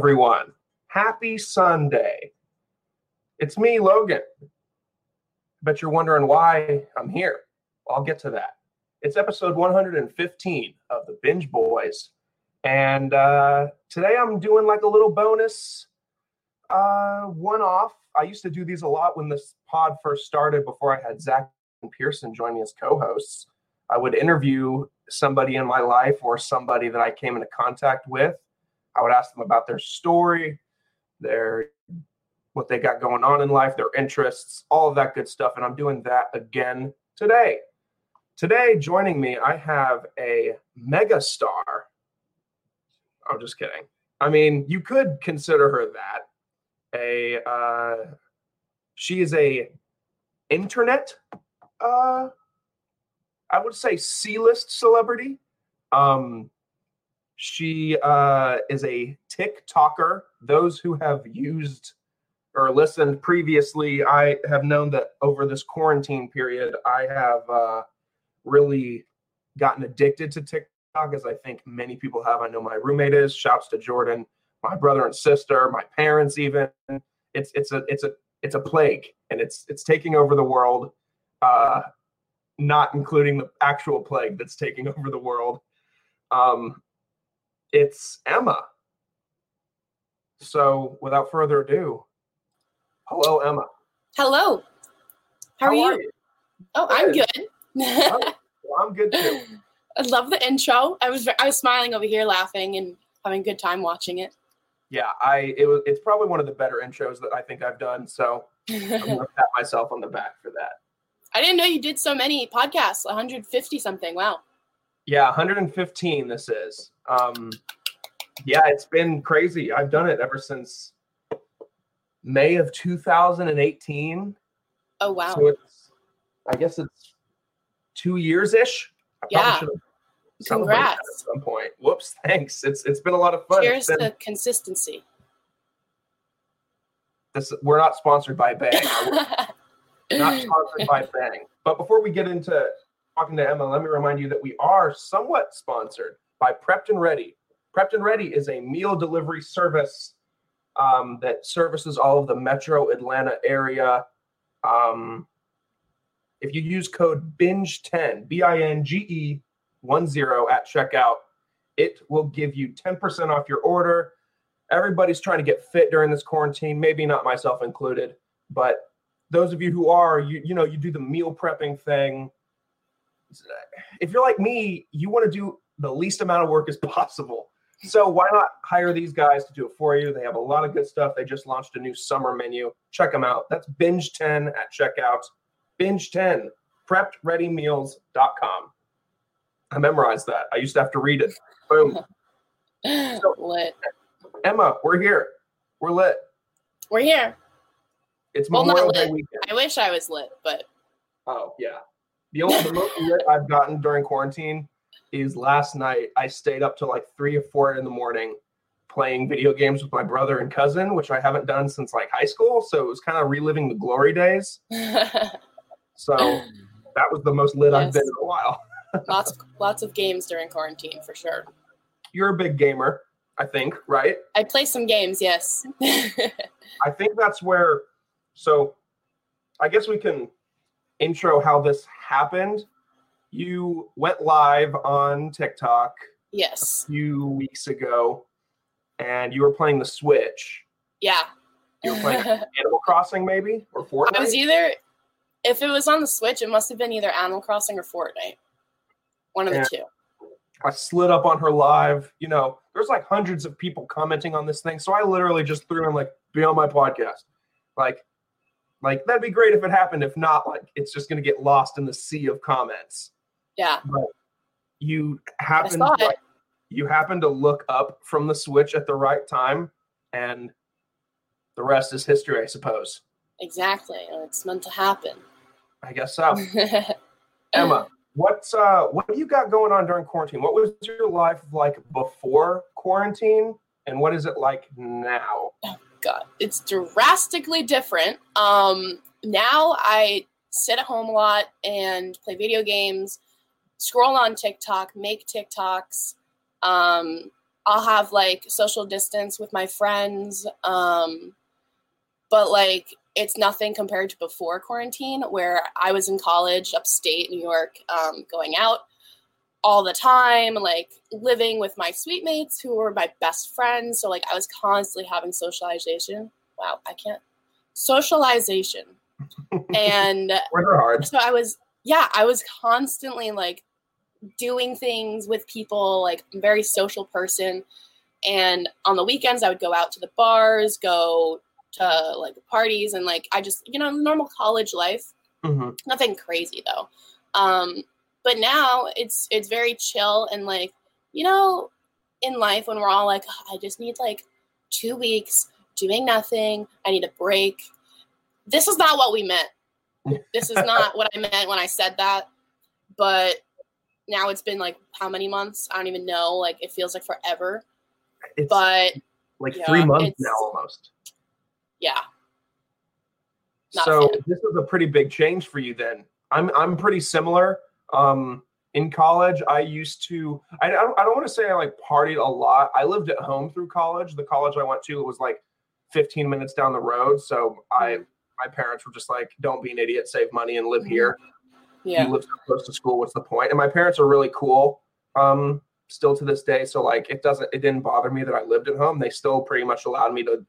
Everyone. Happy Sunday. It's me, Logan. But you're wondering why I'm here. I'll get to that. It's episode 115 of the Binge Boys. And uh, today I'm doing like a little bonus uh, one off. I used to do these a lot when this pod first started before I had Zach and Pearson join me as co hosts. I would interview somebody in my life or somebody that I came into contact with. I would ask them about their story, their what they got going on in life, their interests, all of that good stuff. And I'm doing that again today. Today, joining me, I have a mega star. I'm just kidding. I mean, you could consider her that. A uh, she is a internet uh I would say C-list celebrity. Um, she uh, is a TikToker. Those who have used or listened previously, I have known that over this quarantine period, I have uh, really gotten addicted to TikTok, as I think many people have. I know my roommate is. Shouts to Jordan, my brother and sister, my parents, even. It's it's a it's a it's a plague, and it's it's taking over the world. Uh, not including the actual plague that's taking over the world. Um, it's Emma. So, without further ado, hello, Emma. Hello. How, How are, you? are, you? Oh, good. I'm good. Oh, well, I'm good too. I love the intro. I was I was smiling over here, laughing and having a good time watching it. Yeah, I it was it's probably one of the better intros that I think I've done. So I'm gonna pat myself on the back for that. I didn't know you did so many podcasts, 150 something. Wow. Yeah, 115 this is. Um yeah, it's been crazy. I've done it ever since May of 2018. Oh wow. So it's I guess it's 2 years ish. Yeah. Congrats. At some point. Whoops, thanks. It's it's been a lot of fun. Cheers been, to consistency. This we're not sponsored by Bang. not sponsored by Bang. But before we get into talking to Emma, let me remind you that we are somewhat sponsored by Prepped and Ready. Prepped and Ready is a meal delivery service um, that services all of the metro Atlanta area. Um, if you use code BINGE10, B I N G E 10 at checkout, it will give you 10% off your order. Everybody's trying to get fit during this quarantine, maybe not myself included, but those of you who are, you you know, you do the meal prepping thing. If you're like me, you want to do the least amount of work as possible. So why not hire these guys to do it for you? They have a lot of good stuff. They just launched a new summer menu. Check them out. That's binge 10 at checkout. Binge 10, preppereadymeals.com. I memorized that. I used to have to read it. Boom. so, lit. Emma, we're here. We're lit. We're here. It's well, Memorial Day weekend. I wish I was lit, but oh yeah. The only the most lit I've gotten during quarantine is last night. I stayed up till like three or four in the morning playing video games with my brother and cousin, which I haven't done since like high school. So it was kind of reliving the glory days. so that was the most lit yes. I've been in a while. lots of lots of games during quarantine for sure. You're a big gamer, I think, right? I play some games, yes. I think that's where so I guess we can intro how this happened. You went live on TikTok yes a few weeks ago and you were playing the Switch. Yeah. You were playing Animal Crossing maybe or Fortnite? I was either if it was on the Switch, it must have been either Animal Crossing or Fortnite. One of and the two. I slid up on her live. You know, there's like hundreds of people commenting on this thing. So I literally just threw in like, be on my podcast. Like, like that'd be great if it happened. If not, like it's just gonna get lost in the sea of comments. Yeah. But you happen to, like, you happen to look up from the switch at the right time, and the rest is history, I suppose. Exactly. It's meant to happen. I guess so. Emma, what's uh what have you got going on during quarantine? What was your life like before quarantine? And what is it like now? God, it's drastically different. Um, now I sit at home a lot and play video games, scroll on TikTok, make TikToks, um, I'll have like social distance with my friends. Um, but like it's nothing compared to before quarantine where I was in college upstate New York, um, going out all the time, like living with my suite mates who were my best friends. So like I was constantly having socialization. Wow, I can't socialization. and hard. so I was yeah, I was constantly like doing things with people, like I'm a very social person. And on the weekends I would go out to the bars, go to like parties and like I just, you know, normal college life. Mhm. Nothing crazy though. Um but now it's it's very chill and like, you know, in life when we're all like, "Oh, I just need like 2 weeks doing nothing. I need a break. This is not what we meant. This is not what I meant when I said that. But now it's been like how many months? I don't even know. Like it feels like forever. It's But like yeah, three months now almost. yeah. Not so this is a pretty big change for you then. I'm I'm pretty similar. Um, in college, I used to. I, I don't, I don't want to say I like partied a lot. I lived at home through college. The college I went to was like 15 minutes down the road. So I my parents were just like, "Don't be an idiot. Save money and live here. Yeah. You live so close to school. What's the point?" And my parents are really cool. Um, still to this day. So like, it doesn't. It didn't bother me that I lived at home. They still pretty much allowed me to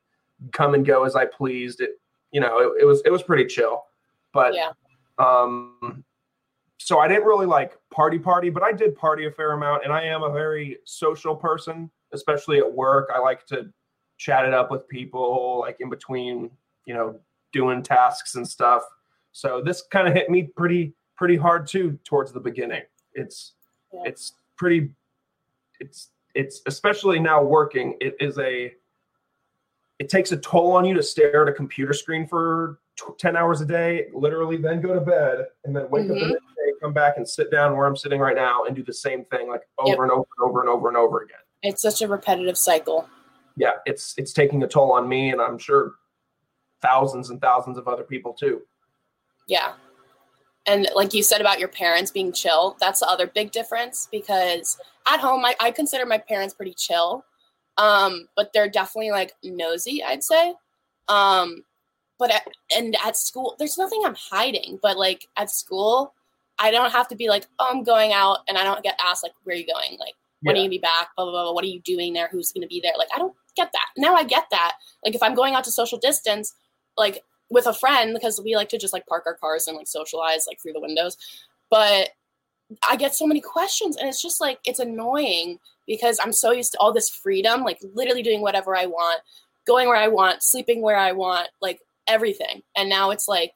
come and go as I pleased. It you know it, it was it was pretty chill. But Yeah. um, so I didn't really like party party, but I did party a fair amount, and I am a very social person, especially at work. I like to chat it up with people, like in between, you know, doing tasks and stuff. So this kind of hit me pretty pretty hard too towards the beginning. It's Yeah. it's pretty it's it's especially now working. It is a it takes a toll on you to stare at a computer screen for tw 10 hours a day, literally, then go to bed and then wake up mm-hmm. The next day, come back and sit down where I'm sitting right now and do the same thing like over Yep. and over and over and over and over again. It's such a repetitive cycle. Yeah, it's it's taking a toll on me and I'm sure thousands and thousands of other people too. Yeah. And like you said about your parents being chill, that's the other big difference because at home, I, I consider my parents pretty chill. Um, but they're definitely like nosy, I'd say. Um, but at, and at school, there's nothing I'm hiding, but like at school, I don't have to be like, oh, I'm going out and I don't get asked like, where are you going? Like, when are you gonna be back? Blah, blah, blah, blah. What are you doing there? Who's gonna be there? Like, I don't get that. Now I get that. Like, if I'm going out to social distance, like with a friend, because we like to just like park our cars and like socialize like through the windows. But I get so many questions and it's just like, it's annoying because I'm so used to all this freedom, like literally doing whatever I want, going where I want, sleeping where I want, like everything. And now it's like,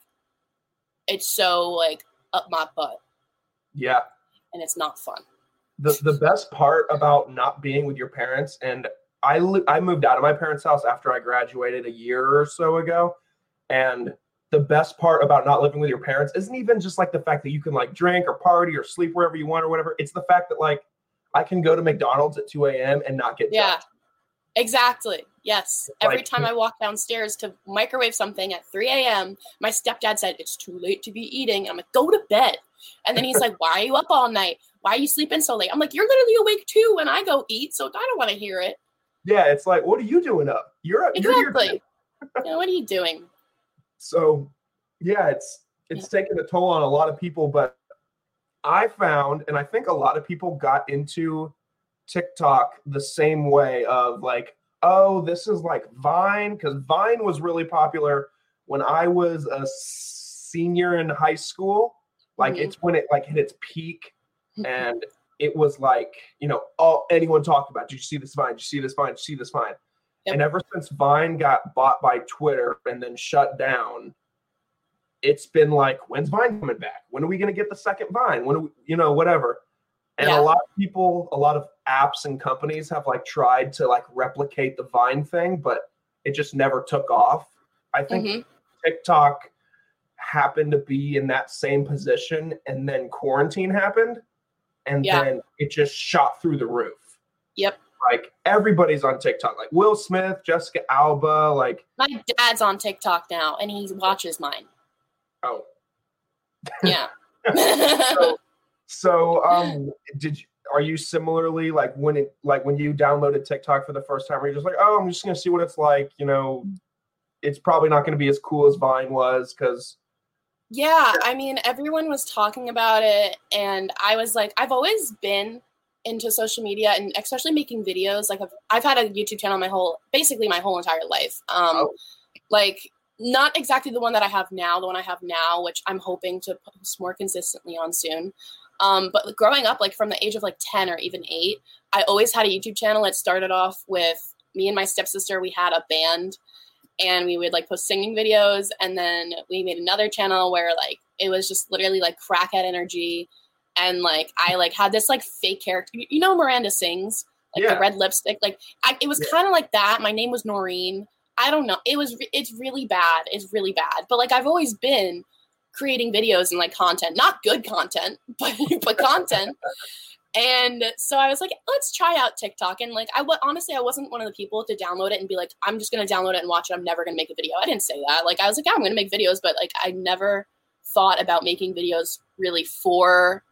it's so like up my butt Yeah. and it's not fun. the the best part about not being with your parents and I li- I moved out of my parents' house after I graduated a year or so ago and the best part about not living with your parents isn't even just like the fact that you can like drink or party or sleep wherever you want or whatever it's the fact that like I can go to McDonald's at 2 a.m. and not get Yeah. judged. Exactly. Yes. Every Like- time I walk downstairs to microwave something at 3 a.m., my stepdad said, It's too late to be eating. I'm like, Go to bed. And then he's like, Why are you up all night? Why are you sleeping so late? I'm like, You're literally awake too when I go eat. So I don't want to hear it. Yeah, it's like what are you doing up? You're you're your Exactly. You know, what are you doing? so yeah it's it's taken a toll on a lot of people but i found and i think a lot of people got into tiktok the same way of like oh this is like vine because vine was really popular when i was a senior in high school. Like Mhm. it's when it like hit its peak and it was like you know all anyone talked about did you see this vine? Did you see this vine? Did you see this vine? Yep. and ever since vine got bought by twitter and then shut down it's been like when's vine coming back? When are we going to get the second vine? When are we, you know whatever and Yeah. a lot of people a lot of apps and companies have like tried to like replicate the vine thing but it just never took off i think Mhm. TikTok happened to be in that same position and then quarantine happened and Yeah. then it just shot through the roof. Yep. Like everybody's on TikTok, like Will Smith, Jessica Alba, like My dad's on TikTok now and he watches mine. oh. Yeah. So, so um did you are you similarly like when it like when you downloaded TikTok for the first time? Are you just like, oh, I'm just gonna see what it's like? You know, it's probably not gonna be as cool as Vine was because. Yeah, I mean, everyone was talking about it, and I was like, I've always been into social media and especially making videos. Like, I've, I've had a YouTube channel my whole, basically my whole entire life. Um, oh. Like, not exactly the one that I have now, the one I have now, which I'm hoping to post more consistently on soon. Um, but growing up, like from the age of like 10 or even eight, I always had a YouTube channel. It started off with me and my stepsister. We had a band and we would like post singing videos. And then we made another channel where like it was just literally like crackhead energy. And like I like had this like fake character. You know, Miranda sings like yeah. the red lipstick. Like I, it was yeah. kind of like that. My name was Noreen. I don't know. It was it's really bad. It's really bad. But like I've always been creating videos and like content, not good content, but but content. And so I was like, let's try out TikTok. And like, I w- honestly, I wasn't one of the people to download it and be like, I'm just going to download it and watch it. I'm never going to make a video. I didn't say that. Like, I was like, yeah, I'm going to make videos, but like, I never thought about making videos really for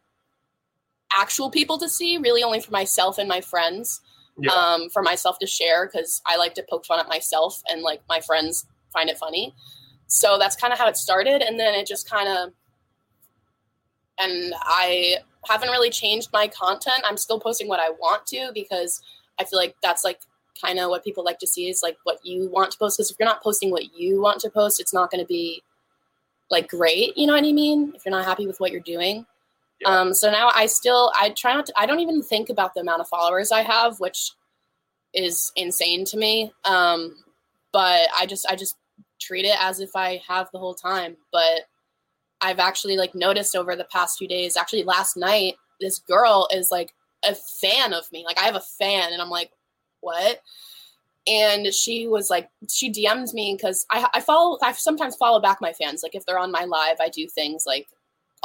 actual people to see, really only for myself and my friends yeah. um, for myself to share because I like to poke fun at myself and like my friends find it funny. So that's kind of how it started. And then it just kind of, and I haven't really changed my content. I'm still posting what I want to because I feel like that's like kind of what people like to see is like what you want to post. Because if you're not posting what you want to post, it's not going to be like great. You know what I mean? If you're not happy with what you're doing. Yeah. Um, so now I still I try not to I don't even think about the amount of followers I have, which is insane to me. Um, but I just I just treat it as if I have the whole time. But I've actually like noticed over the past few days, actually last night, this girl is like a fan of me. Like I have a fan, and I'm like, what? And she was like, she DM'd me because I, I follow, I sometimes follow back my fans. Like if they're on my live, I do things like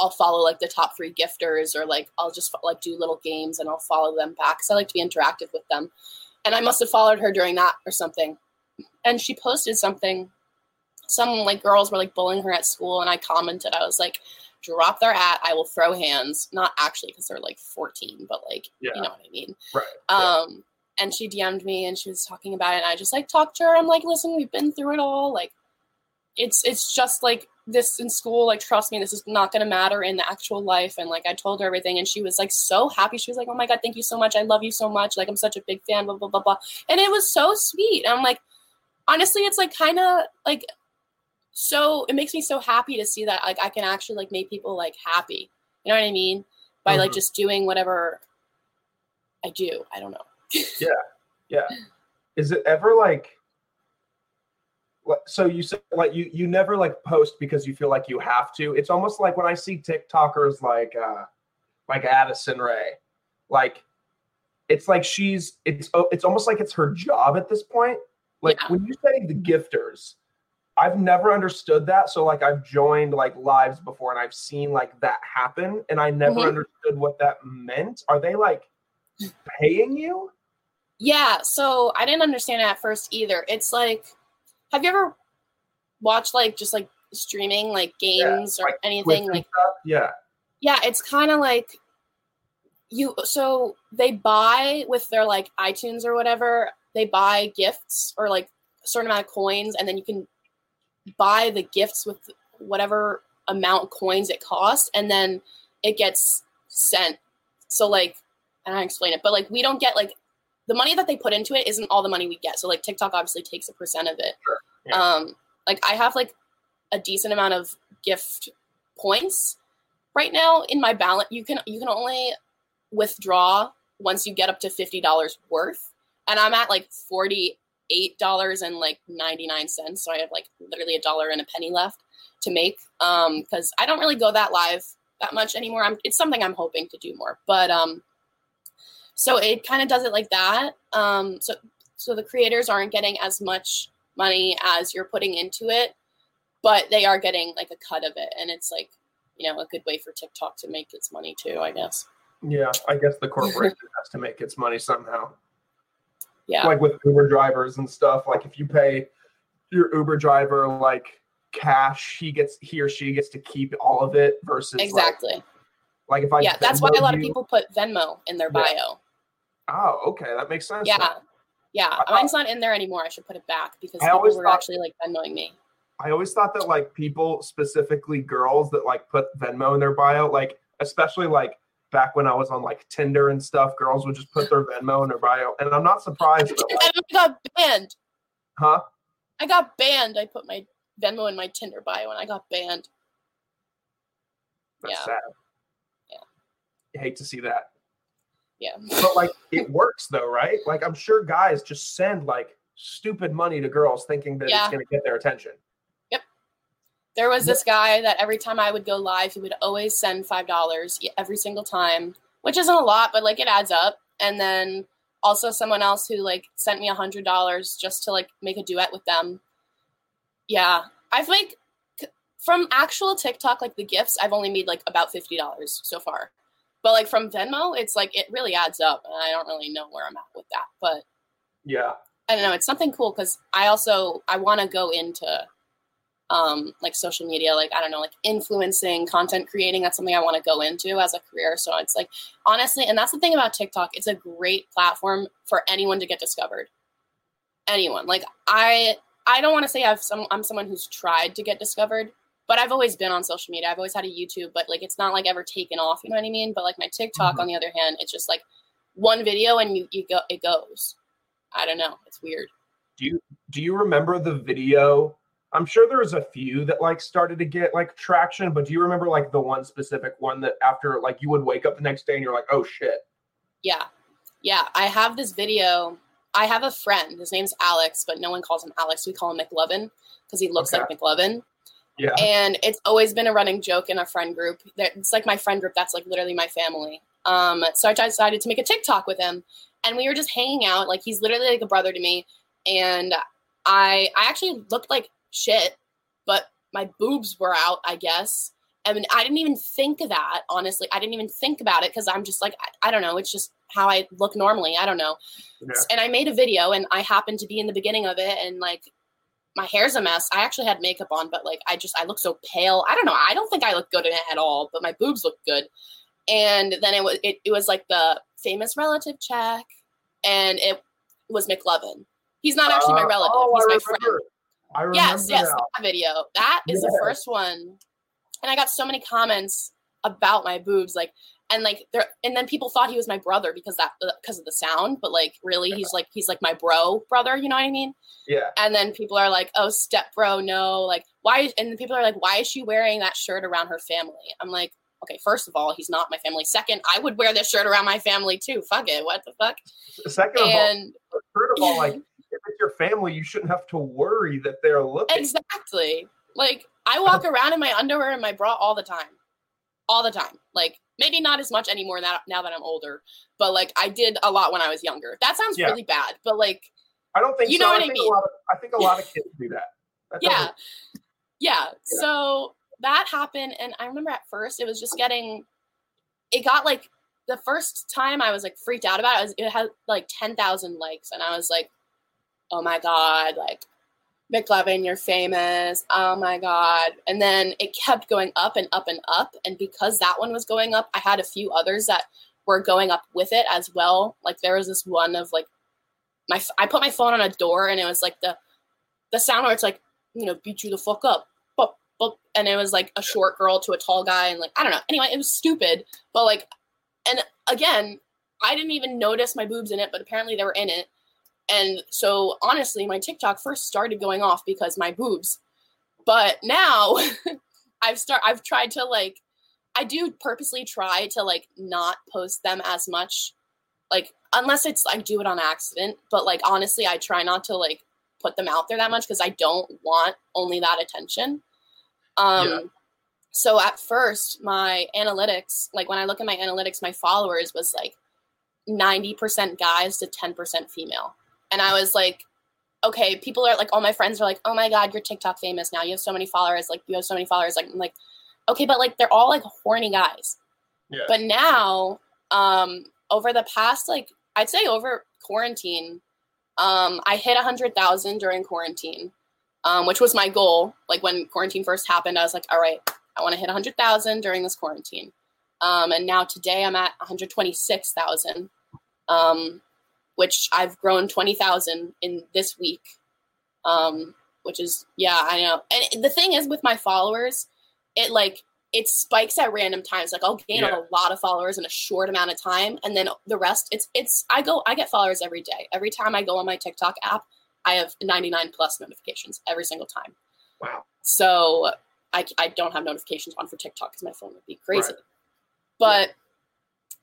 I'll follow like the top three gifters or like I'll just like do little games and I'll follow them back because I like to be interactive with them. And I must have followed her during that or something. And she posted something. Some like girls were like bullying her at school, and I commented. I was like, "Drop their at, I will throw hands." Not actually because they're like 14, but like yeah. you know what I mean. Right. Um. Yeah. And she DM'd me, and she was talking about it, and I just like talked to her. I'm like, "Listen, we've been through it all. Like, it's it's just like this in school like trust me this is not going to matter in the actual life and like i told her everything and she was like so happy she was like oh my god thank you so much i love you so much like i'm such a big fan blah blah blah blah and it was so sweet and i'm like honestly it's like kind of like so it makes me so happy to see that like i can actually like make people like happy. You know what i mean? By mm-hmm. like just doing whatever i do. I don't know. Yeah. Yeah. Is it ever like so you said like you you never like post because you feel like you have to? It's almost like when i see tiktokers like uh like Addison Rae, like it's like she's it's oh, it's almost like it's her job at this point. Like yeah. when you say the gifters i've never understood that. So like i've joined like lives before and i've seen like that happen and i never mm-hmm. understood what that meant. Are they like paying you? Yeah so i didn't understand it at first either. It's like have you ever watched like just like streaming like games yeah, or like anything like yeah. Yeah it's kind of like you so they buy with their like itunes or whatever they buy gifts or like a certain amount of coins and then you can buy the gifts with whatever amount coins it costs and then it gets sent so like and i explain it but like we don't get like the money that they put into it isn't all the money we get. So like TikTok obviously takes a percent of it. Sure. Yeah. Um, like I have like a decent amount of gift points right now in my balance. You can you can only withdraw once you get up to fifty dollars worth, and I'm at like forty eight dollars and like ninety nine cents. So I have like literally a dollar and a penny left to make. Um, because I don't really go that live that much anymore. I'm it's something I'm hoping to do more, but um so it kind of does it like that. Um, so so the creators aren't getting as much money as you're putting into it, but they are getting like a cut of it, and it's like you know a good way for TikTok to make its money too, I guess. Yeah, I guess the corporation has to make its money somehow. Yeah, like with Uber drivers and stuff. Like if you pay your Uber driver like cash, he gets he or she gets to keep all of it versus exactly. Like, Like if I yeah, that's why a lot of people put Venmo in their Yeah. bio. Oh, okay, that makes sense. Yeah. then. Yeah. I- Mine's not in there anymore. I should put it back because I people always were thought- actually like Venmoing me. I always thought that like people, specifically girls that like put Venmo in their bio, like especially like back when I was on like Tinder and stuff, girls would just put their Venmo in their bio, and I'm not surprised. That, like, I got banned. huh? I got banned. I put my Venmo in my Tinder bio and I got banned. That's Yeah. sad. Yeah. I hate to see that. Yeah. But like it works though, right? Like I'm sure guys just send like stupid money to girls thinking that Yeah. it's gonna get their attention. There was this guy that every time I would go live, he would always send five dollars every single time, which isn't a lot, but like it adds up. And then also someone else who like sent me a hundred dollars just to like make a duet with them. Yeah, I've like from actual TikTok, like the gifts, I've only made like about fifty dollars so far. But like from Venmo, it's like it really adds up, and I don't really know where I'm at with that. But Yeah. I don't know. It's something cool because I also I want to go into um like social media, like I don't know, like influencing, content creating. That's something I want to go into as a career. So it's like honestly, and that's the thing about TikTok. It's a great platform for anyone to get discovered. Anyone. Like I I don't want to say I've some I'm someone who's tried to get discovered, but I've always been on social media. I've always had a YouTube, but like it's not like ever taken off. You know what I mean? But like my TikTok, Mhm. on the other hand, it's just like one video and you you go it goes. I don't know. It's weird. Do you do you remember the video? I'm sure there's a few that like started to get like traction, but do you remember like the one specific one that after like you would wake up the next day and you're like, oh shit. Yeah. Yeah. I have this video. I have a friend. His name's Alex, but no one calls him Alex. We call him McLovin because he looks Okay. like McLovin. Yeah. And it's always been a running joke in our friend group. that It's like my friend group. That's like literally my family. Um, so I decided to make a TikTok with him, and we were just hanging out. Like he's literally like a brother to me, and I I actually looked like shit, but my boobs were out, I guess. I mean, I didn't even think of that. Honestly, I didn't even think about it because I'm just like I, I don't know. It's just how I look normally. I don't know. Yeah. And I made a video, and I happened to be in the beginning of it, and like my hair's a mess. I actually had makeup on, but like I just I look so pale. I don't know. I don't think I look good in it at all, but my boobs look good. And then it was it, it was like the famous relative check, and it was McLovin. He's not actually my Uh, relative. oh, He's I my remember. friend. I remember Yes, yes, now. that video. That is the first one. And I got so many comments about my boobs, like, and like there, and then people thought he was my brother because that uh, because of the sound, but like really, he's like he's like my bro brother. You know what I mean? Yeah. And then people are like, "Oh, step bro, no!" Like, why? And people are like, "Why is she wearing that shirt around her family?" I'm like, "Okay, first of all, he's not my family. Second, I would wear this shirt around my family too. Fuck it, what the fuck?" Second of all, And third of all, like if it's your family, you shouldn't have to worry that they're looking. Exactly. Like I walk uh-huh. around in my underwear and my bra all the time. All the time. Like maybe not as much anymore now, now that I'm older, but like I did a lot when I was younger. That sounds Yeah. really bad, but like I don't think You so. know what I I mean. a lot of I think a lot of kids do that. That yeah. doesn't- Yeah. So that happened and I remember at first it was just getting it got like the first time I was like freaked out about it, was, it had like 10,000 likes and I was like oh my god, like McLovin, you're famous. Oh my God. And then it kept going up and up and up. And because that one was going up, I had a few others that were going up with it as well. Like there was this one of like my, I put my phone on a door and it was like the the sound where it's like, you know, beat you the fuck up. And it was like a short girl to a tall guy and like I don't know. Anyway, it was stupid. But like and again, I didn't even notice my boobs in it, but apparently they were in it. And so honestly, my TikTok first started going off because my boobs. But now I've start I've tried to like I do purposely try to like not post them as much. Like unless it's I do it on accident, but like honestly, I try not to like put them out there that much because I don't want only that attention. Um Yeah. so at first my analytics, like when I look at my analytics, my followers was like 90% guys to 10% female. And I was like, okay, people are like, all my friends are like, oh my God, you're TikTok famous now. You have so many followers. Like, you have so many followers. Like, I'm like, okay, but like, they're all like horny guys. Yeah. But now, um, over the past, like, I'd say over quarantine, um, I hit a 100,000 during quarantine, um, which was my goal. Like, when quarantine first happened, I was like, all right, I want to hit a 100,000 during this quarantine. Um, and now today I'm at 126,000, um, which I've grown 20,000 in this week. Um, which is yeah, I know. And the thing is with my followers, it like it spikes at random times. Like I'll gain Yeah. a lot of followers in a short amount of time, and then the rest, it's it's I go I get followers every day. Every time I go on my TikTok app, I have 99 plus notifications every single time. Wow. So I, I don't have notifications on for TikTok because my phone would be crazy. Right. But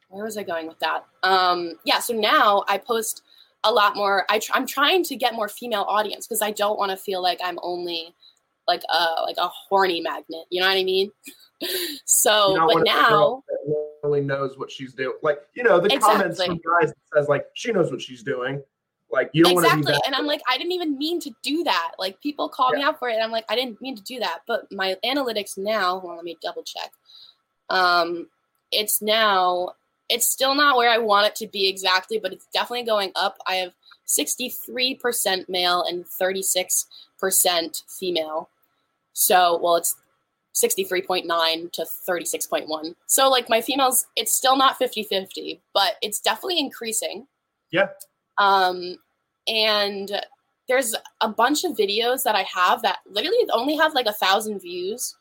where was I going with that? Um, yeah, so now I post a lot more. I tr- I'm trying to get more female audience because I don't want to feel like I'm only like a like a horny magnet. You know what I mean? so, You but now, really knows what she's doing. Like, you know, the comments Exactly. from guys that says like she knows what she's doing. Like you don't want to be exactly. And I'm like, I didn't even mean to do that. Like people call me out for it, and I'm like, I didn't mean to do that. But my analytics now, hold on, let me double check. Um, it's now, it's still not where I want it to be exactly, but it's definitely going up. I have 63% male and 36% female. So, well, it's 63.9 to 36.1. So, like, my females, it's still not 50 50, but it's definitely increasing. Yeah. Um, and there's a bunch of videos that I have that literally only have like a thousand views.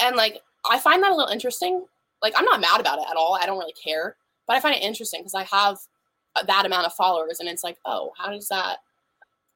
And like, I find that a little interesting. Like, I'm not mad about it at all. I don't really care, but I find it interesting because I have uh, that amount of followers, and it's like, oh, how does that?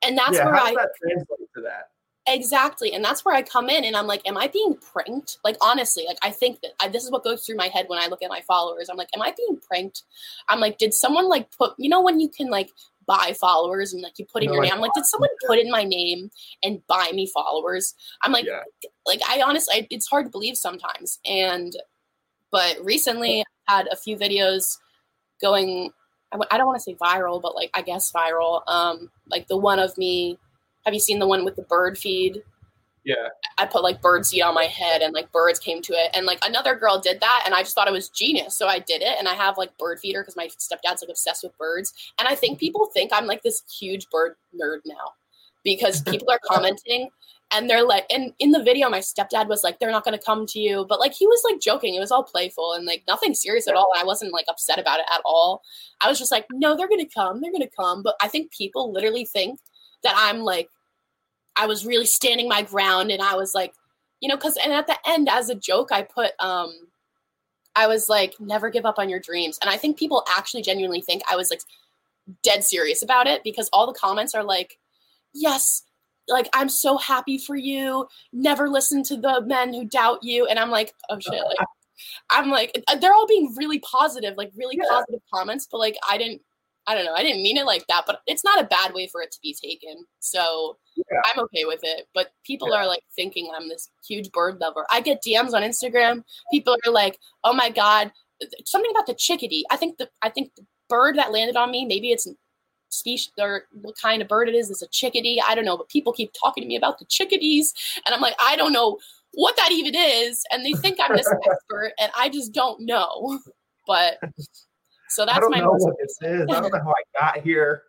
And that's yeah, where how I does that translate to that? Exactly. And that's where I come in and I'm like, am I being pranked? Like, honestly, like, I think that I, this is what goes through my head when I look at my followers. I'm like, am I being pranked? I'm like, did someone like put, you know, when you can like buy followers and like you put in No, your name? I'm like, did someone put in my name and buy me followers? I'm like, yeah. like, I honestly, I, it's hard to believe sometimes. And, but recently I had a few videos going, I w- I don't want to say viral, but like, I guess viral. Um, like the one of me, have you seen the one with the bird feed? Yeah. I put like bird seed on my head and like birds came to it. And like another girl did that and I just thought it was genius. So I did it and I have like bird feeder because my stepdad's like obsessed with birds. And I think people think I'm like this huge bird nerd now because people are commenting and they're like, and in the video, my stepdad was like, they're not going to come to you. But like he was like joking. It was all playful and like nothing serious at all. And I wasn't like upset about it at all. I was just like, no, they're going to come. They're going to come. But I think people literally think that I'm like, I was really standing my ground and I was like, you know, because and at the end, as a joke, I put um I was like, never give up on your dreams. And I think people actually genuinely think I was like dead serious about it because all the comments are like, yes, like I'm so happy for you. Never listen to the men who doubt you. And I'm like, oh shit. Like I'm like, they're all being really positive, like really Yeah. positive comments, but like I didn't I don't know, I didn't mean it like that, but it's not a bad way for it to be taken. So Yeah. I'm okay with it. But people Yeah. are like thinking I'm this huge bird lover. I get DMs on Instagram. People are like, "Oh my god, something about the chickadee." I think the I think the bird that landed on me, maybe it's species or what kind of bird it is. It's a chickadee. I don't know, but people keep talking to me about the chickadees, and I'm like, I don't know what that even is, and they think I'm this expert, and I just don't know. But so that's I don't my know what this is. I don't know how I got here.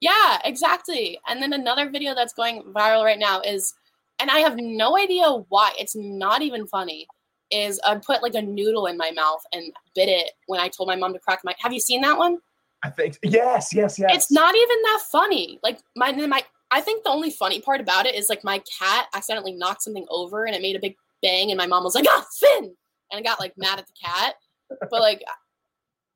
yeah, exactly. And then another video that's going viral right now is, and I have no idea why, it's not even funny, is I put like a noodle in my mouth and bit it when I told my mom to crack my. Have you seen that one? I think yes, yes, yes. It's not even that funny. Like my my I think the only funny part about it is like my cat accidentally knocked something over and it made a big bang and my mom was like, "Ah, Finn!" and I got like mad at the cat. But like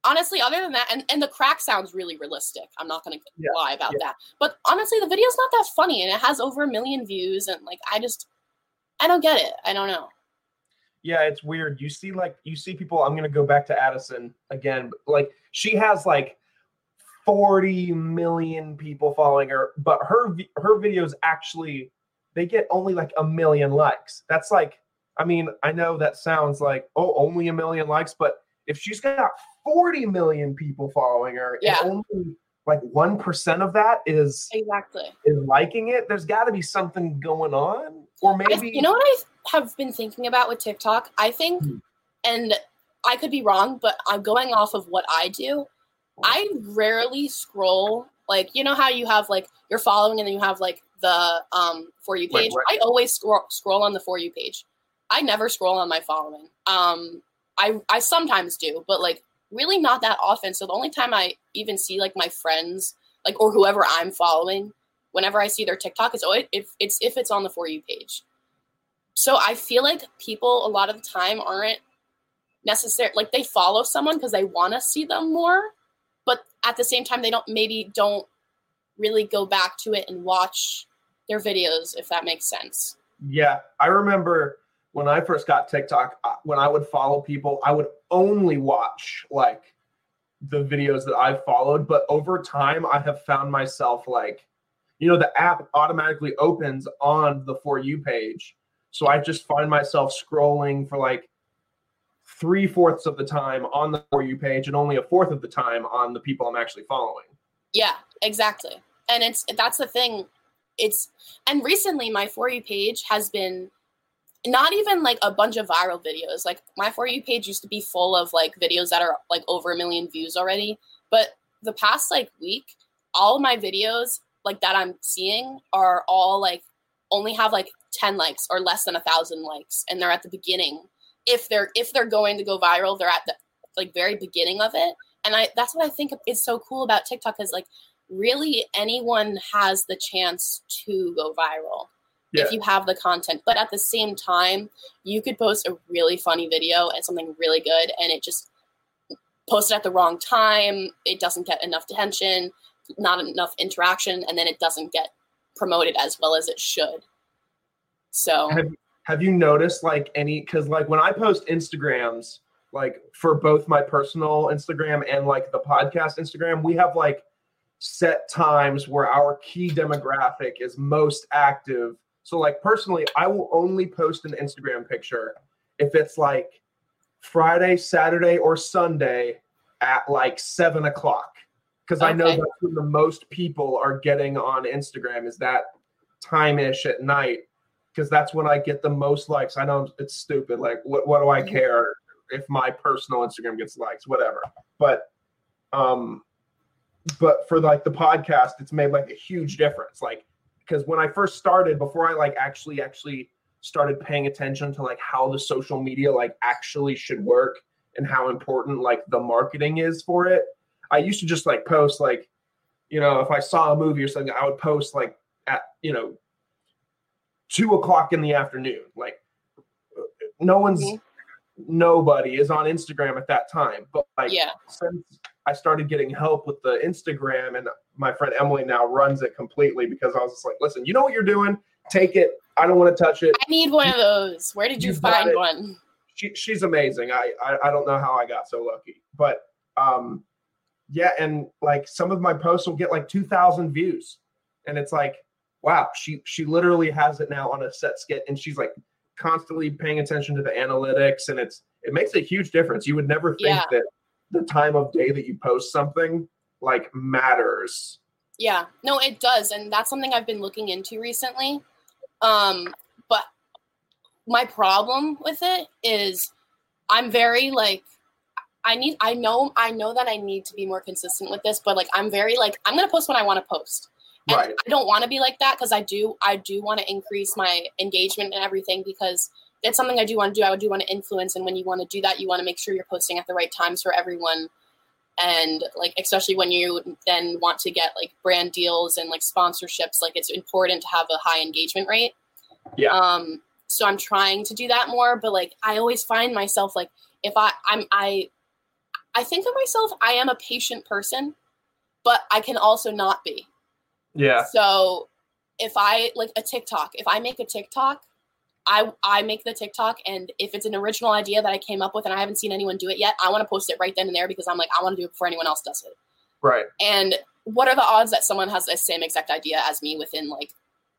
honestly, other than that, and, and the crack sounds really realistic. I'm not gonna Yeah, lie about yeah. that. But honestly, the video's not that funny and it has over a million views and like I just I don't get it. I don't know. yeah, it's weird. You see, like, you see people. I'm gonna go back to Addison again. but, Like, she has like 40 million people following her, but her her videos actually they get only like a million likes. That's like, I mean, I know that sounds like oh, only a million likes, but if she's got 40 million people following her, Yeah. and only like one percent of that is Exactly. is liking it, there's got to be something going on, or I- maybe you know what I have been thinking about with TikTok? I think, Hmm. and I could be wrong, but I'm going off of what I do. I rarely scroll. Like, you know how you have like you're following and then you have like the um for you page. right. I always scroll scroll on the for you page. I never scroll on my following. Um, I I sometimes do, but like really not that often. So the only time I even see like my friends, like or whoever I'm following, whenever I see their TikTok, it's always if it's if it's on the for you page. So I feel like people a lot of the time aren't necessary like they follow someone because they want to see them more, at the same time they don't maybe don't really go back to it and watch their videos if that makes sense. Yeah, I remember when I first got TikTok, uh, when I would follow people, I would only watch like the videos that I've followed. But over time, I have found myself like, you know, the app automatically opens on the For You page. So I just find myself scrolling for like three fourths of the time on the For You page and only a fourth of the time on the people I'm actually following. Yeah, exactly. And it's that's the thing. It's and recently my For You page has been not even like a bunch of viral videos. Like my For You page used to be full of like videos that are like over a million views already. But the past like week, all my videos like that I'm seeing are all like only have like 10 likes or less than a thousand likes and they're at the beginning if they're if they're going to go viral they're at the like very beginning of it and i that's what i think is so cool about tiktok is like really anyone has the chance to go viral yeah. if you have the content. But at the same time, you could post a really funny video and something really good, and it just posted at the wrong time. It doesn't get enough attention, not enough interaction, and then it doesn't get promoted as well as it should. So, have, have you noticed like any? Because like when I post Instagrams, like for both my personal Instagram and like the podcast Instagram, we have like set times where our key demographic is most active so, like personally, I will only post an Instagram picture if it's like Friday, Saturday, or Sunday at like seven o'clock. Because okay. I know that's when the most people are getting on Instagram is that time ish at night. Because that's when I get the most likes. I know it's stupid. Like, what, what do I mm-hmm. care if my personal Instagram gets likes? Whatever. But, um, but for like the podcast, it's made like a huge difference. Like, because when I first started, before I like actually actually started paying attention to like how the social media like actually should work and how important like the marketing is for it, I used to just like post like, you know, if I saw a movie or something, I would post like at you know two o'clock in the afternoon. Like no one's mm-hmm. nobody is on Instagram at that time. But like yeah. since I started getting help with the Instagram, and my friend Emily now runs it completely because I was just like, listen, you know what you're doing? Take it. I don't want to touch it. I need one of those. Where did you, you find one? She, she's amazing. I, I I don't know how I got so lucky, but um, yeah, and like some of my posts will get like two thousand views, and it's like, wow, she she literally has it now on a set skit, and she's like constantly paying attention to the analytics, and it's it makes a huge difference. You would never think yeah. that the time of day that you post something like matters. Yeah, no, it does, and that's something I've been looking into recently. Um, but my problem with it is I'm very like I need I know I know that I need to be more consistent with this, but like I'm very like I'm gonna post when I want to post. And right. I don't want to be like that because I do I do want to increase my engagement and everything because it's something I do want to do. I do want to influence, and when you want to do that, you want to make sure you're posting at the right times for everyone. And like, especially when you then want to get like brand deals and like sponsorships, like it's important to have a high engagement rate. Yeah. Um. So I'm trying to do that more, but like I always find myself like if I I'm I I think of myself I am a patient person, but I can also not be. Yeah. So if I like a TikTok, if I make a TikTok I I make the TikTok and if it's an original idea that I came up with and I haven't seen anyone do it yet, I want to post it right then and there because I'm like I want to do it before anyone else does it. Right. And what are the odds that someone has the same exact idea as me within like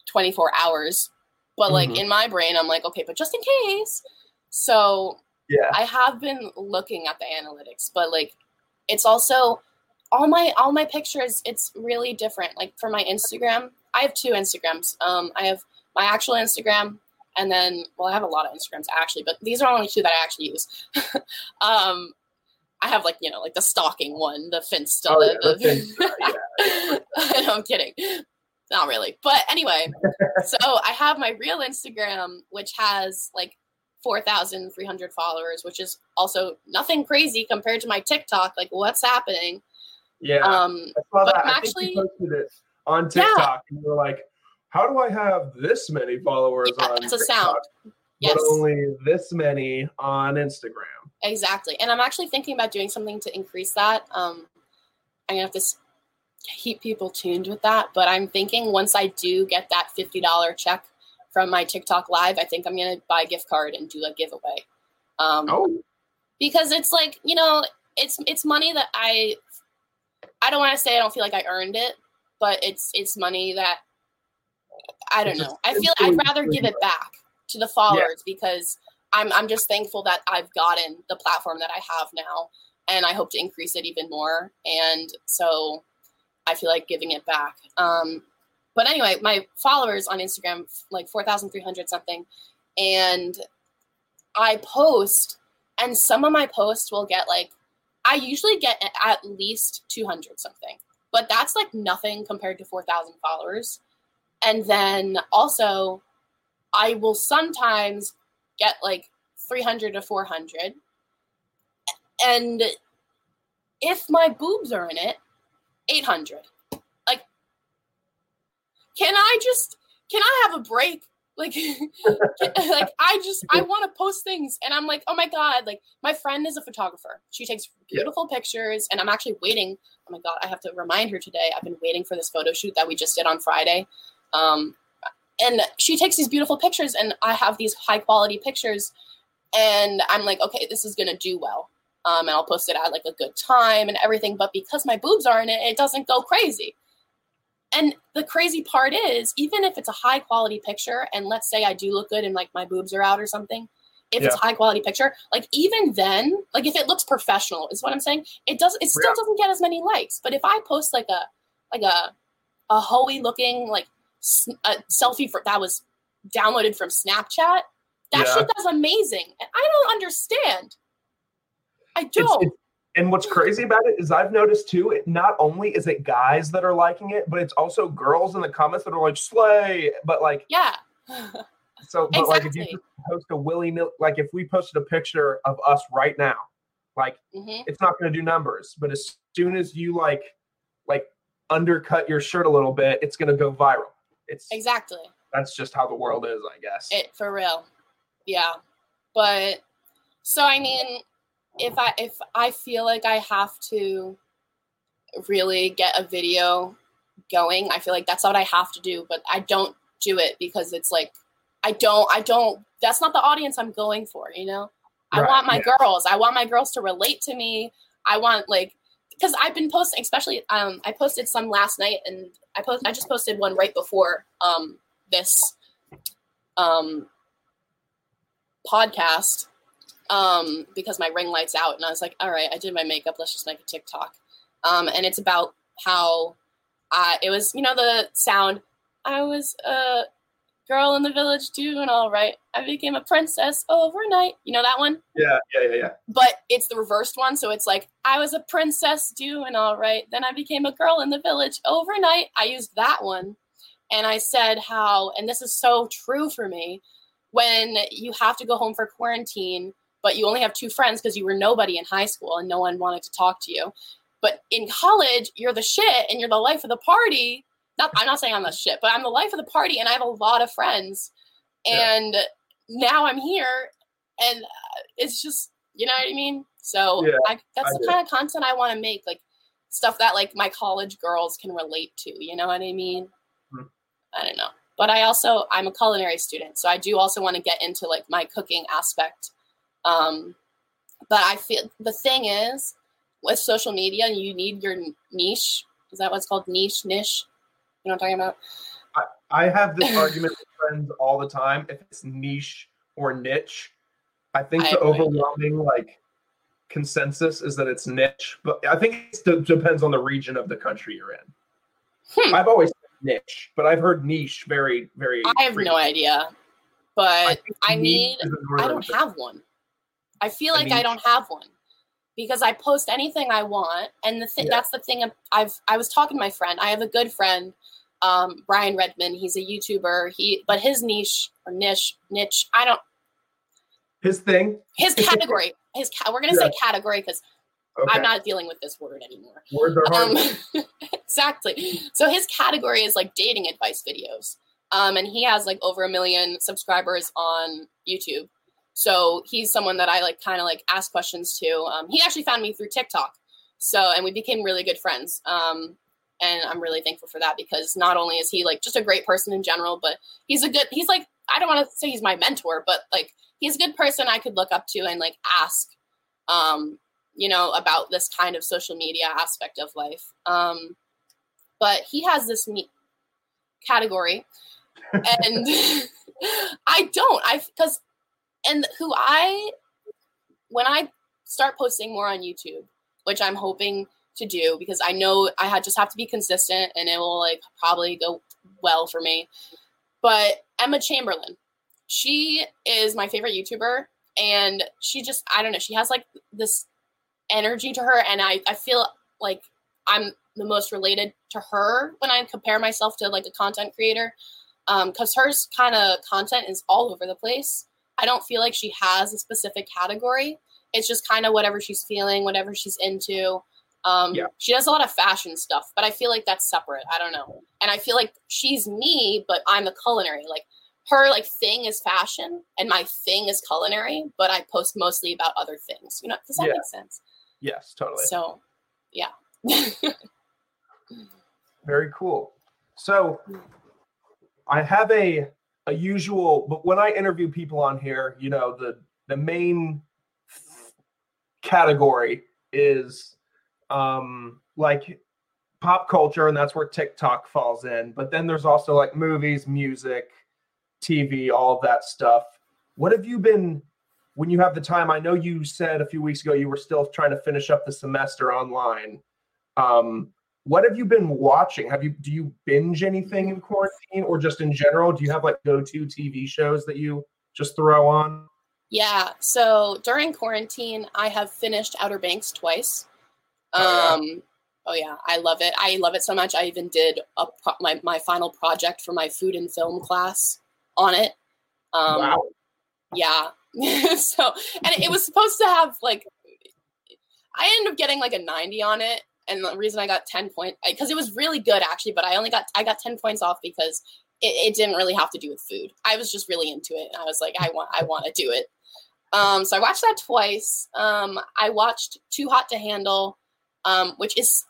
24 hours? But like mm-hmm. in my brain, I'm like, okay, but just in case. So yeah, I have been looking at the analytics, but like it's also all my all my pictures. It's really different. Like for my Instagram, I have two Instagrams. Um, I have my actual Instagram and then well i have a lot of instagrams actually but these are only two that i actually use um i have like you know like the stalking one the finsta oh, yeah, the, the, yeah. no, i'm kidding not really but anyway so i have my real instagram which has like 4,300 followers, which is also nothing crazy compared to my TikTok. Like, what's happening? Yeah. Um, I saw but that. I'm I actually- think you posted it on Yeah. TikTok, and you were like, "How do I have this many followers Yeah, on it's a sound. Yes, but only this many on Instagram?" exactly. And I'm actually thinking about doing something to increase that. Um, I'm gonna have to keep people tuned with that. But I'm thinking once I do get that $50 check from my TikTok live, I think I'm gonna buy a gift card and do a giveaway. Um, Oh, because it's like you know it's it's money that i i don't want to say i don't feel like i earned it but it's it's money that i don't know. i feel i'd rather give it back to the followers because i'm i'm just thankful that i've gotten the platform that i have now and i hope to increase it even more and so i feel like giving it back. Um but anyway my followers on instagram like 4300 something and i post and some of my posts will get like i usually get at least 200 something but that's like nothing compared to 4000 followers. And then also i will sometimes get like 300 to 400 and if my boobs are in it 800 like can i just can i have a break like like i just i want to post things and i'm like oh my god like my friend is a photographer. She takes beautiful pictures and i'm actually waiting oh my god i have to remind her today i've been waiting for this photo shoot that we just did on friday. Um and she takes these beautiful pictures and i have these high quality pictures and i'm like okay this is gonna do well. Um, and i'll post it at like a good time and everything but because my boobs are in it it doesn't go crazy and the crazy part is, even if it's a high quality picture, and let's say I do look good and like my boobs are out or something, if it's a high quality picture, like even then, like if it looks professional, is what I'm saying. It does. It still Yeah. doesn't get as many likes. But if I post like a like a a hoey looking like a selfie for that was downloaded from Snapchat, that Yeah. shit does amazing. And I don't understand. I don't. it's- and what's crazy about it is I've noticed too. It not only is it guys that are liking it, but it's also girls in the comments that are like "slay," but like yeah. so. But like if you post a willy nilly, like if we posted a picture of us right now, like hmm it's not going to do numbers. But as soon as you like like undercut your shirt a little bit, it's going to go viral. It's Exactly. that's just how the world is, I guess. it for real yeah but so i mean if i if i feel like i have to really get a video going i feel like that's what i have to do but i don't do it because it's like i don't i don't that's not the audience i'm going for you know? I want my yeah. girls. I want my girls to relate to me. I want like because i've been posting especially um i posted some last night and i post i just posted one right before um this um podcast um because my ring light's out and I was like, all right, I did my makeup, let's just make a TikTok. Um and it's about how I it was, you know, the sound I was a girl in the village doing all right. I became a princess overnight. You know that one? yeah, yeah, yeah, yeah. But it's the reversed one, so it's like I was a princess doing all right. Then I became a girl in the village overnight. I used that one and I said how and this is so true for me when you have to go home for quarantine but you only have two friends because you were nobody in high school and no one wanted to talk to you but in college you're the shit and you're the life of the party not i'm not saying i'm the shit but i'm the life of the party and i have a lot of friends Yeah. and now i'm here and uh, it's just you know what i mean so Yeah, I, that's I the do. kind of content i want to make like stuff that like my college girls can relate to you know what i mean Mhm. i don't know but I also I'm a culinary student, so I do also want to get into like my cooking aspect. Um, but I feel the thing is with social media, you need your niche. Is that what's called niche? Niche? You know what I'm talking about? I I have this argument with friends all the time. If it's niche or niche, I think I the have no idea. overwhelming like consensus is that it's niche, but I think it d- depends on the region of the country you're in. Hmm. I've always said niche, but I've heard niche very, very. I have no idea, but think I need. I don't have one. I feel like I niche. don't have one because I post anything I want, and the thing Yeah. that's the thing. I've I was talking to my friend. I have a good friend, um, Brian Redmond. He's a YouTuber. He but his niche or niche niche. I don't. his thing. His category. his ca- we're gonna Yeah. say category because Okay. I'm not dealing with this word anymore. Words are hard. Um, exactly. So his category is like dating advice videos. Um, and he has like over a million subscribers on YouTube. So he's someone that I like kind of like ask questions to. Um, he actually found me through TikTok. So, and we became really good friends. Um, and I'm really thankful for that because not only is he like just a great person in general, but he's a good, he's like, I don't want to say he's my mentor, but like he's a good person I could look up to and like ask, um, you know, about this kind of social media aspect of life. Um, but he has this neat category, and I don't. I because and who I when I start posting more on YouTube, which I'm hoping to do because I know I just have to be consistent and it will like probably go well for me. But Emma Chamberlain, she is my favorite YouTuber and she just I don't know, she has like this energy to her and I, I feel like I'm the most related to her when I compare myself to like a content creator. Um, cause hers kind of content is all over the place. I don't feel like she has a specific category. It's just kind of whatever she's feeling, whatever she's into. Um, Yeah. She does a lot of fashion stuff, but I feel like that's separate. I don't know. And I feel like she's me, but I'm the culinary. Like her like thing is fashion and my thing is culinary, but I post mostly about other things. You know, does that Yeah. make sense? yes, totally. So, yeah. Very cool. So I have a a usual but when I interview people on here, you know, the the main category is um like pop culture and that's where TikTok falls in. But then there's also like movies, music, TV, all that stuff. What have you been when you have the time? I know you said a few weeks ago you were still trying to finish up the semester online. Um, what have you been watching? Have you do you binge anything in quarantine or just in general? Do you have like go-to TV shows that you just throw on? Yeah. So during quarantine, I have finished Outer Banks twice. Um, Oh, yeah. oh yeah, I love it. I love it so much. I even did a pro- my my final project for my food and film class on it. Um, wow. Yeah. so, and it was supposed to have like, I ended up getting like a 90 on it. And the reason I got 10 points, because it was really good actually, but I only got, I got 10 points off because it, it didn't really have to do with food. I was just really into it. And I was like, I want, I want to do it. Um, so I watched that twice. Um, I watched Too Hot to Handle, um, which is,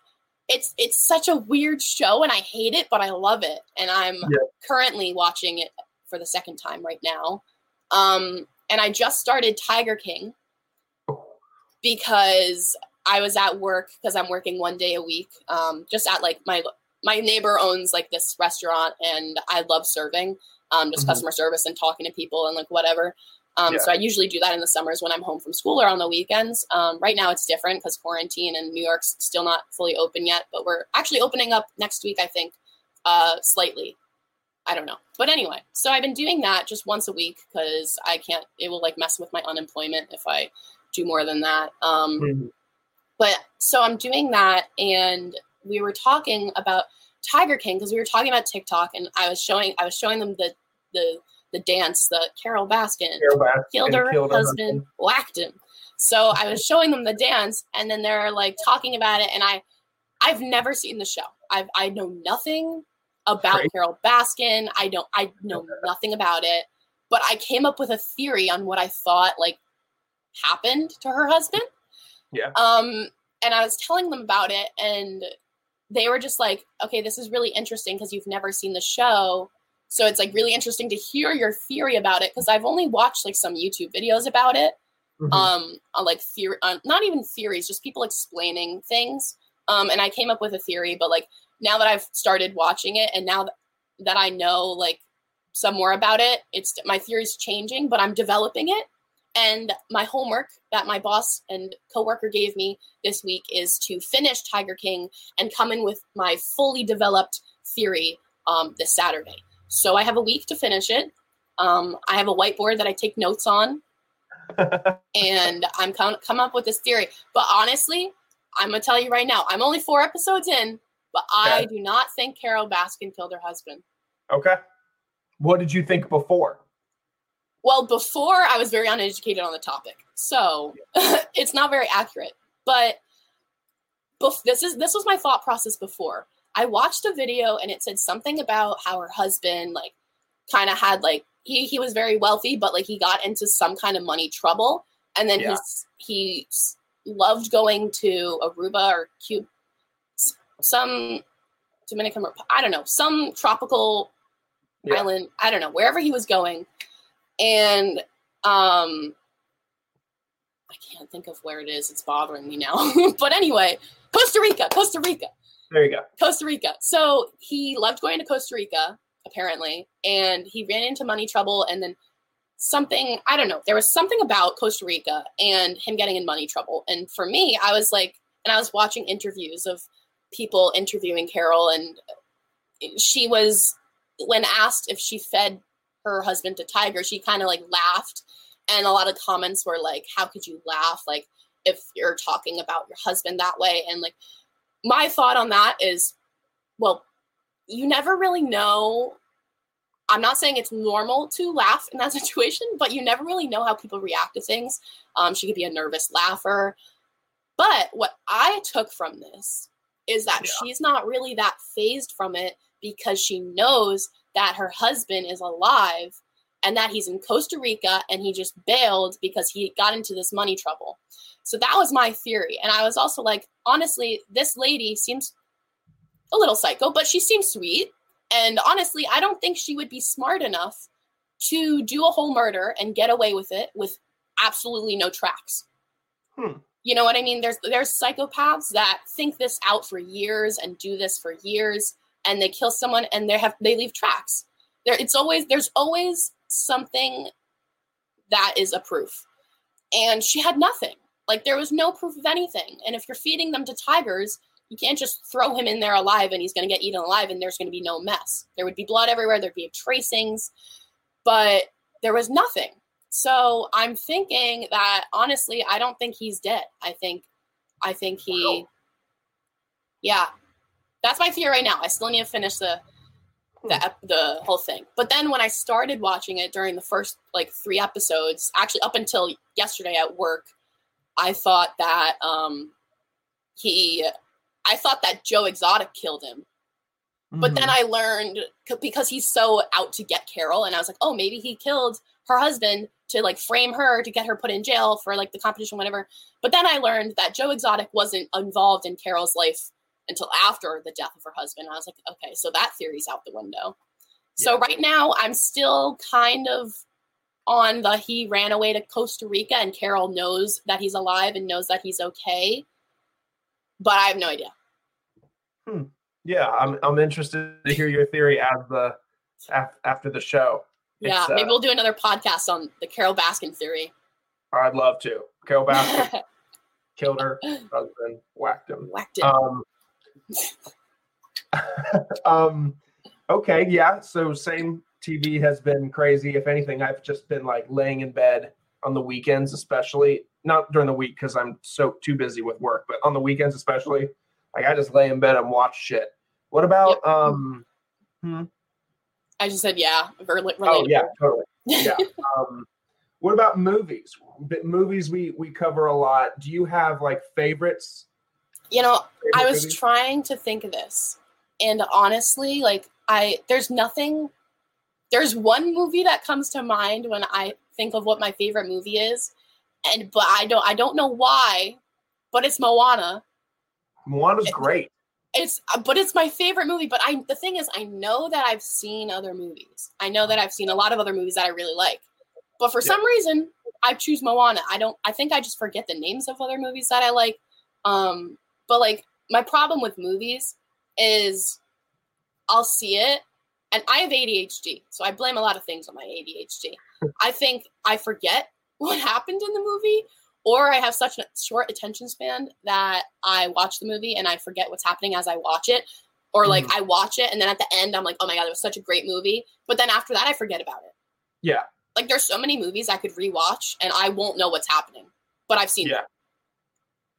it's, it's such a weird show and I hate it, but I love it. And I'm Yeah. currently watching it for the second time right now. Um, and I just started Tiger King because I was at work because I'm working one day a week. Um, just at like my my neighbor owns like this restaurant, and I love serving, um, just Mhm. customer service and talking to people and like whatever. Um, Yeah. So I usually do that in the summers when I'm home from school or on the weekends. Um, right now it's different because quarantine and New York's still not fully open yet, but we're actually opening up next week, I think, uh, slightly. I don't know. But anyway, so I've been doing that just once a week because I can't, it will like mess with my unemployment if I do more than that. Um, Mhm. But so I'm doing that, and we were talking about Tiger King because we were talking about TikTok, and I was showing, I was showing them the, the, the dance that Carole Baskin Carole Baskin killed her killed her husband, whacked him. So I was showing them the dance, and then they're like talking about it, and I, I've never seen the show. I've I know nothing about. Carole Baskin. I don't. I know nothing about it, but I came up with a theory on what I thought like happened to her husband. Yeah. Um, and I was telling them about it, and they were just like, "Okay, this is really interesting because you've never seen the show." So it's like really interesting to hear your theory about it because I've only watched like some YouTube videos about it. Mhm. Um, on like theory, uh, not even theories, just people explaining things. Um, and I came up with a theory, but like now that I've started watching it and now th- that I know like some more about it, it's my theory's changing, but I'm developing it. And my homework that my boss and coworker gave me this week is to finish Tiger King and come in with my fully developed theory um, this Saturday. So I have a week to finish it. Um, I have a whiteboard that I take notes on, and I'm come come up with this theory. But honestly, I'm gonna tell you right now, I'm only four episodes in, but I Okay. do not think Carole Baskin killed her husband. okay. What did you think before? Well, before I was very uneducated on the topic, so it's not very accurate. But bef- this is this was my thought process before. I watched a video and it said something about how her husband like kind of had like he he was very wealthy, but like he got into some kind of money trouble, and then Yeah. he's he loved going to Aruba or Cuba, some Dominican Rep- I don't know some tropical Yeah. island I don't know wherever he was going, and um I can't think of where it is. It's bothering me now. but anyway, Costa Rica, Costa Rica. There you go. Costa Rica. So he loved going to Costa Rica, apparently, and he ran into money trouble and then something, I don't know, there was something about Costa Rica and him getting in money trouble. And for me, I was like, and I was watching interviews of people interviewing Carole, and she was, when asked if she fed her husband to Tiger, she kind of like laughed. And a lot of comments were like, how could you laugh? Like, if you're talking about your husband that way. And like, my thought on that is well you never really know i'm not saying it's normal to laugh in that situation but you never really know how people react to things um, she could be a nervous laugher but what i took from this is that Yeah. she's not really that fazed from it because she knows that her husband is alive and that he's in costa rica and he just bailed because he got into this money trouble so that was my theory. And I was also like, honestly, this lady seems a little psycho, but she seems sweet. And honestly, I don't think she would be smart enough to do a whole murder and get away with it with absolutely no tracks. Hmm. You know what I mean? There's there's psychopaths that think this out for years and do this for years and they kill someone and they have they leave tracks. There it's always there's always something that is a proof. And she had nothing. Like there was no proof of anything. And if you're feeding them to tigers, you can't just throw him in there alive and he's going to get eaten alive and there's going to be no mess. There would be blood everywhere, there'd be tracings, but there was nothing. So I'm thinking that honestly, I don't think he's dead. I think I think he Yeah. That's my fear right now. I still need to finish the the the whole thing. But then when I started watching it during the first like 3 episodes, actually up until yesterday at work, I thought that um he I thought that Joe Exotic killed him. But then I learned because he's so out to get Carole, and I was like, oh, maybe he killed her husband to like frame her to get her put in jail for like the competition, whatever. But then I learned that Joe Exotic wasn't involved in Carole's life until after the death of her husband. I was like, okay, so that theory's out the window. So right now, I'm still kind of on the he ran away to Costa Rica, and Carole knows that he's alive and knows that he's okay. But I have no idea. Hmm. yeah, I'm I'm interested to hear your theory as the after the show. Yeah, It's, maybe uh, we'll do another podcast on the Carole Baskin theory. I'd love to. Carole Baskin killed her husband, whacked him. Whacked it. Um, um, okay, yeah. So same TV has been crazy. If anything, I've just been like laying in bed on the weekends, especially not during the week because I'm so too busy with work, but on the weekends especially, like I just lay in bed and watch shit. What about um? I just said yeah. Ver- relatable. Oh yeah, totally. Yeah. um, what about movies? Movies we we cover a lot. Do you have like favorites? You know, I was movies? trying to think of this, and honestly, like I, there's nothing. There's one movie that comes to mind when I think of what my favorite movie is, and but I don't, I don't know why, but it's Moana. Moana's great. It's, but it's my favorite movie. But I, the thing is, I know that I've seen other movies. I know that I've seen a lot of other movies that I really like, but for Yeah. some reason, I choose Moana. I don't. I think I just forget the names of other movies that I like. Um, but like my problem with movies is I'll see it and I have ADHD, so I blame a lot of things on my ADHD. I think I forget what happened in the movie, or I have such a short attention span that I watch the movie and I forget what's happening as I watch it. Or like mm-hmm. I watch it and then at the end I'm like, oh my god, it was such a great movie. But then after that I forget about it. Yeah. Like there's so many movies I could rewatch and I won't know what's happening. But I've seen Yeah. them.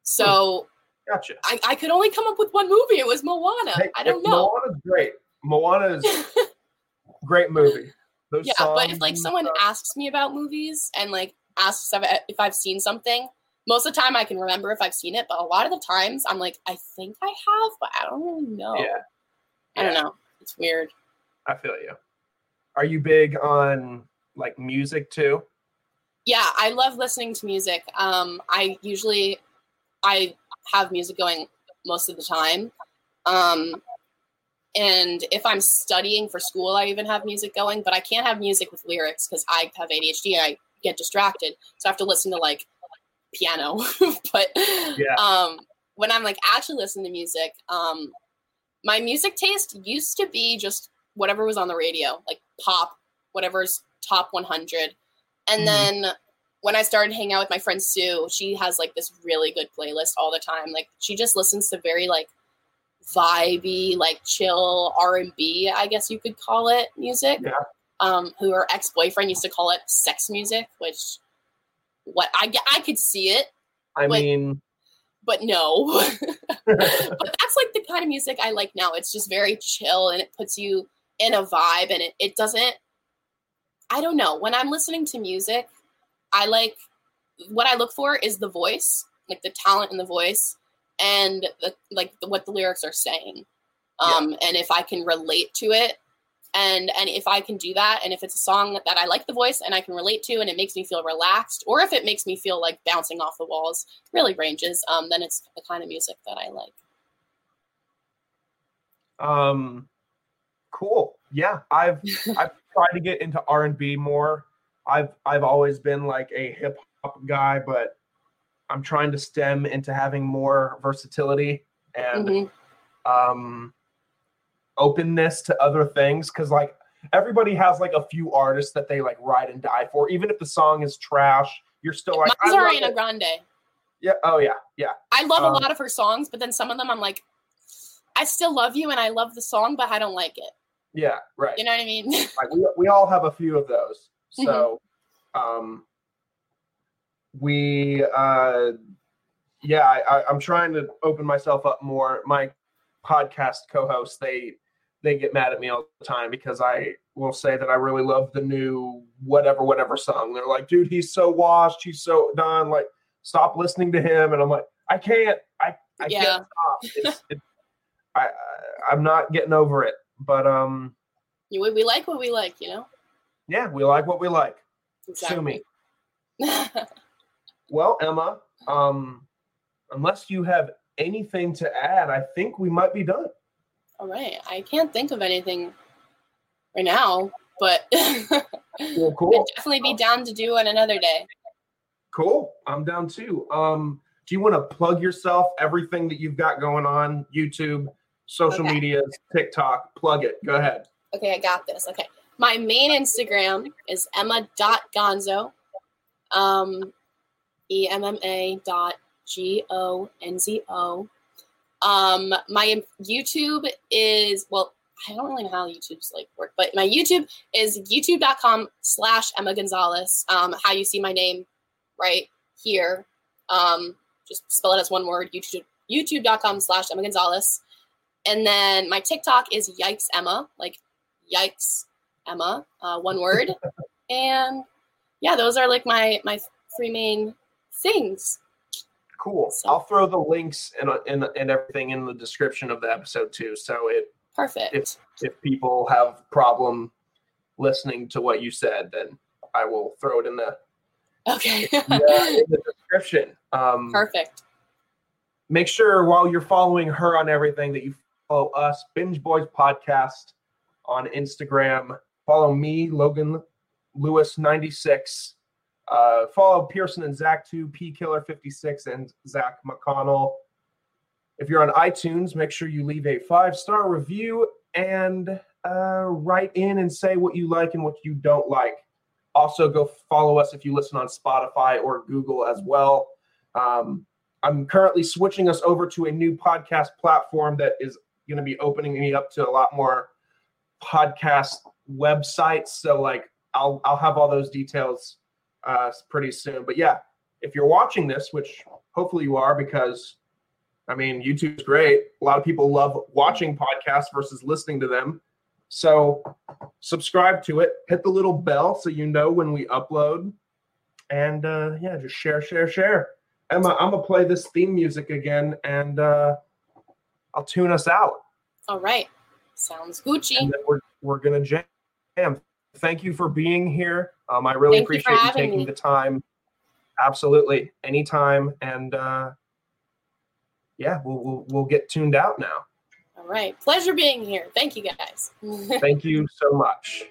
So Gotcha. I, I could only come up with one movie. It was Moana. Hey, I don't know. Moana's great. Moana's great movie. those yeah, but if like someone asks me about movies and like asks if, I've seen something, most of the time I can remember if I've seen it, but a lot of the times I'm like, I think I have, but I don't really know. yeah, I don't know. It's weird. I feel you. Are you big on like music too? Yeah, I love listening to music. Um, I usually I have music going most of the time. Um, and if I'm studying for school, I even have music going, but I can't have music with lyrics because I have ADHD and I get distracted. So I have to listen to like piano. but Yeah. um, when I'm like actually listening to music, um, my music taste used to be just whatever was on the radio, like pop, whatever's top 100. And Mhm. then when I started hanging out with my friend Sue, she has like this really good playlist all the time. Like she just listens to very like vibey, like chill R and B, I guess you could call it music. Yeah. Um, who her ex boyfriend used to call it sex music, which what I I could see it, I Like- mean, but no. but that's like the kind of music I like now. It's just very chill and it puts you in a vibe and it, it doesn't I don't know. When I'm listening to music, I like what I look for is the voice, like the talent in the voice and the like the, what the lyrics are saying. Um and if I can relate to it and and if I can do that and if it's a song that I like the voice and I can relate to and it makes me feel relaxed or if it makes me feel like bouncing off the walls, really ranges, um then it's the kind of music that I like. um, cool. Yeah, I've I've tried to get into R and B more. I've I've always been like a hip hop guy, but I'm trying to stem into having more versatility and Mhm. um openness to other things because like everybody has like a few artists that they like ride and die for even if the song is trash you're still like Mine's I love Ariana. Grande. yeah oh yeah yeah I love Um, a lot of her songs, but then some of them I'm like, I still love you and I love the song, but I don't like it. yeah right You know what I mean? like we, we all have a few of those so um we uh yeah I, i'm trying to open myself up more. My podcast co-hosts they they get mad at me all the time because i will say that i really love the new whatever whatever song. They're like dude he's so washed he's so done like stop listening to him and i'm like i can't i i Yeah. can't stop. It's, it, i I- i'm not getting over it. But um we, we like what we like, you know? Yeah we like what we like Sue me. Well, Emma, um, unless you have anything to add, I think we might be done. All right. I can't think of anything right now, but Well, I'd definitely be down to do it another day. Cool. I'm down too. Um, do you want to plug yourself, everything that you've got going on, YouTube, social Okay. media, TikTok, plug it. Go ahead. Okay, I got this. Okay. My main Instagram is emma.gonzo. Um E M M A dot G O N Z O. Um my YouTube is well, I don't really know how YouTube's like work, but my YouTube is youtube.com slash Emma Gonzales. Um, how you see my name right here. Um, just spell it as one word, YouTube youtube.com slash Emma Gonzales. And then my TikTok is Yikes Emma, like Yikes Emma, uh, one word. and yeah, those are like my my three main things. Cool. So- I'll throw the links and, and, and everything in the description of the episode too. So it Perfect. if if people have problem listening to what you said, then I will throw it in the okay. yeah, in the description. Um, Perfect. make sure while you're following her on everything that you follow us, Binge Boys Podcast on Instagram. Follow me, Logan Lewis 96. Uh, follow Pearson and Zach 2, P Killer 56, and Zach McConnell. If you're on iTunes, make sure you leave a five star review and uh, write in and say what you like and what you don't like. Also, go follow us if you listen on Spotify or Google as well. Um, I'm currently switching us over to a new podcast platform that is going to be opening me up to a lot more podcast websites. So, like, I'll I'll have all those details uh, pretty soon. But yeah, if you're watching this, which hopefully you are, because I mean, YouTube's great. A lot of people love watching podcasts versus listening to them. So subscribe to it, hit the little bell so you know when we upload, and uh, yeah, just share, share, share. Emma, I'm gonna play this theme music again, and uh, I'll tune us out. All right. Sounds Gucci. And then we're we're gonna jam. Thank you for being here. Um, I really Thank appreciate you, having taking me. the time. Absolutely, anytime, and uh, yeah, we'll, we'll we'll get tuned out now. All right. Pleasure being here. Thank you guys. Thank you so much.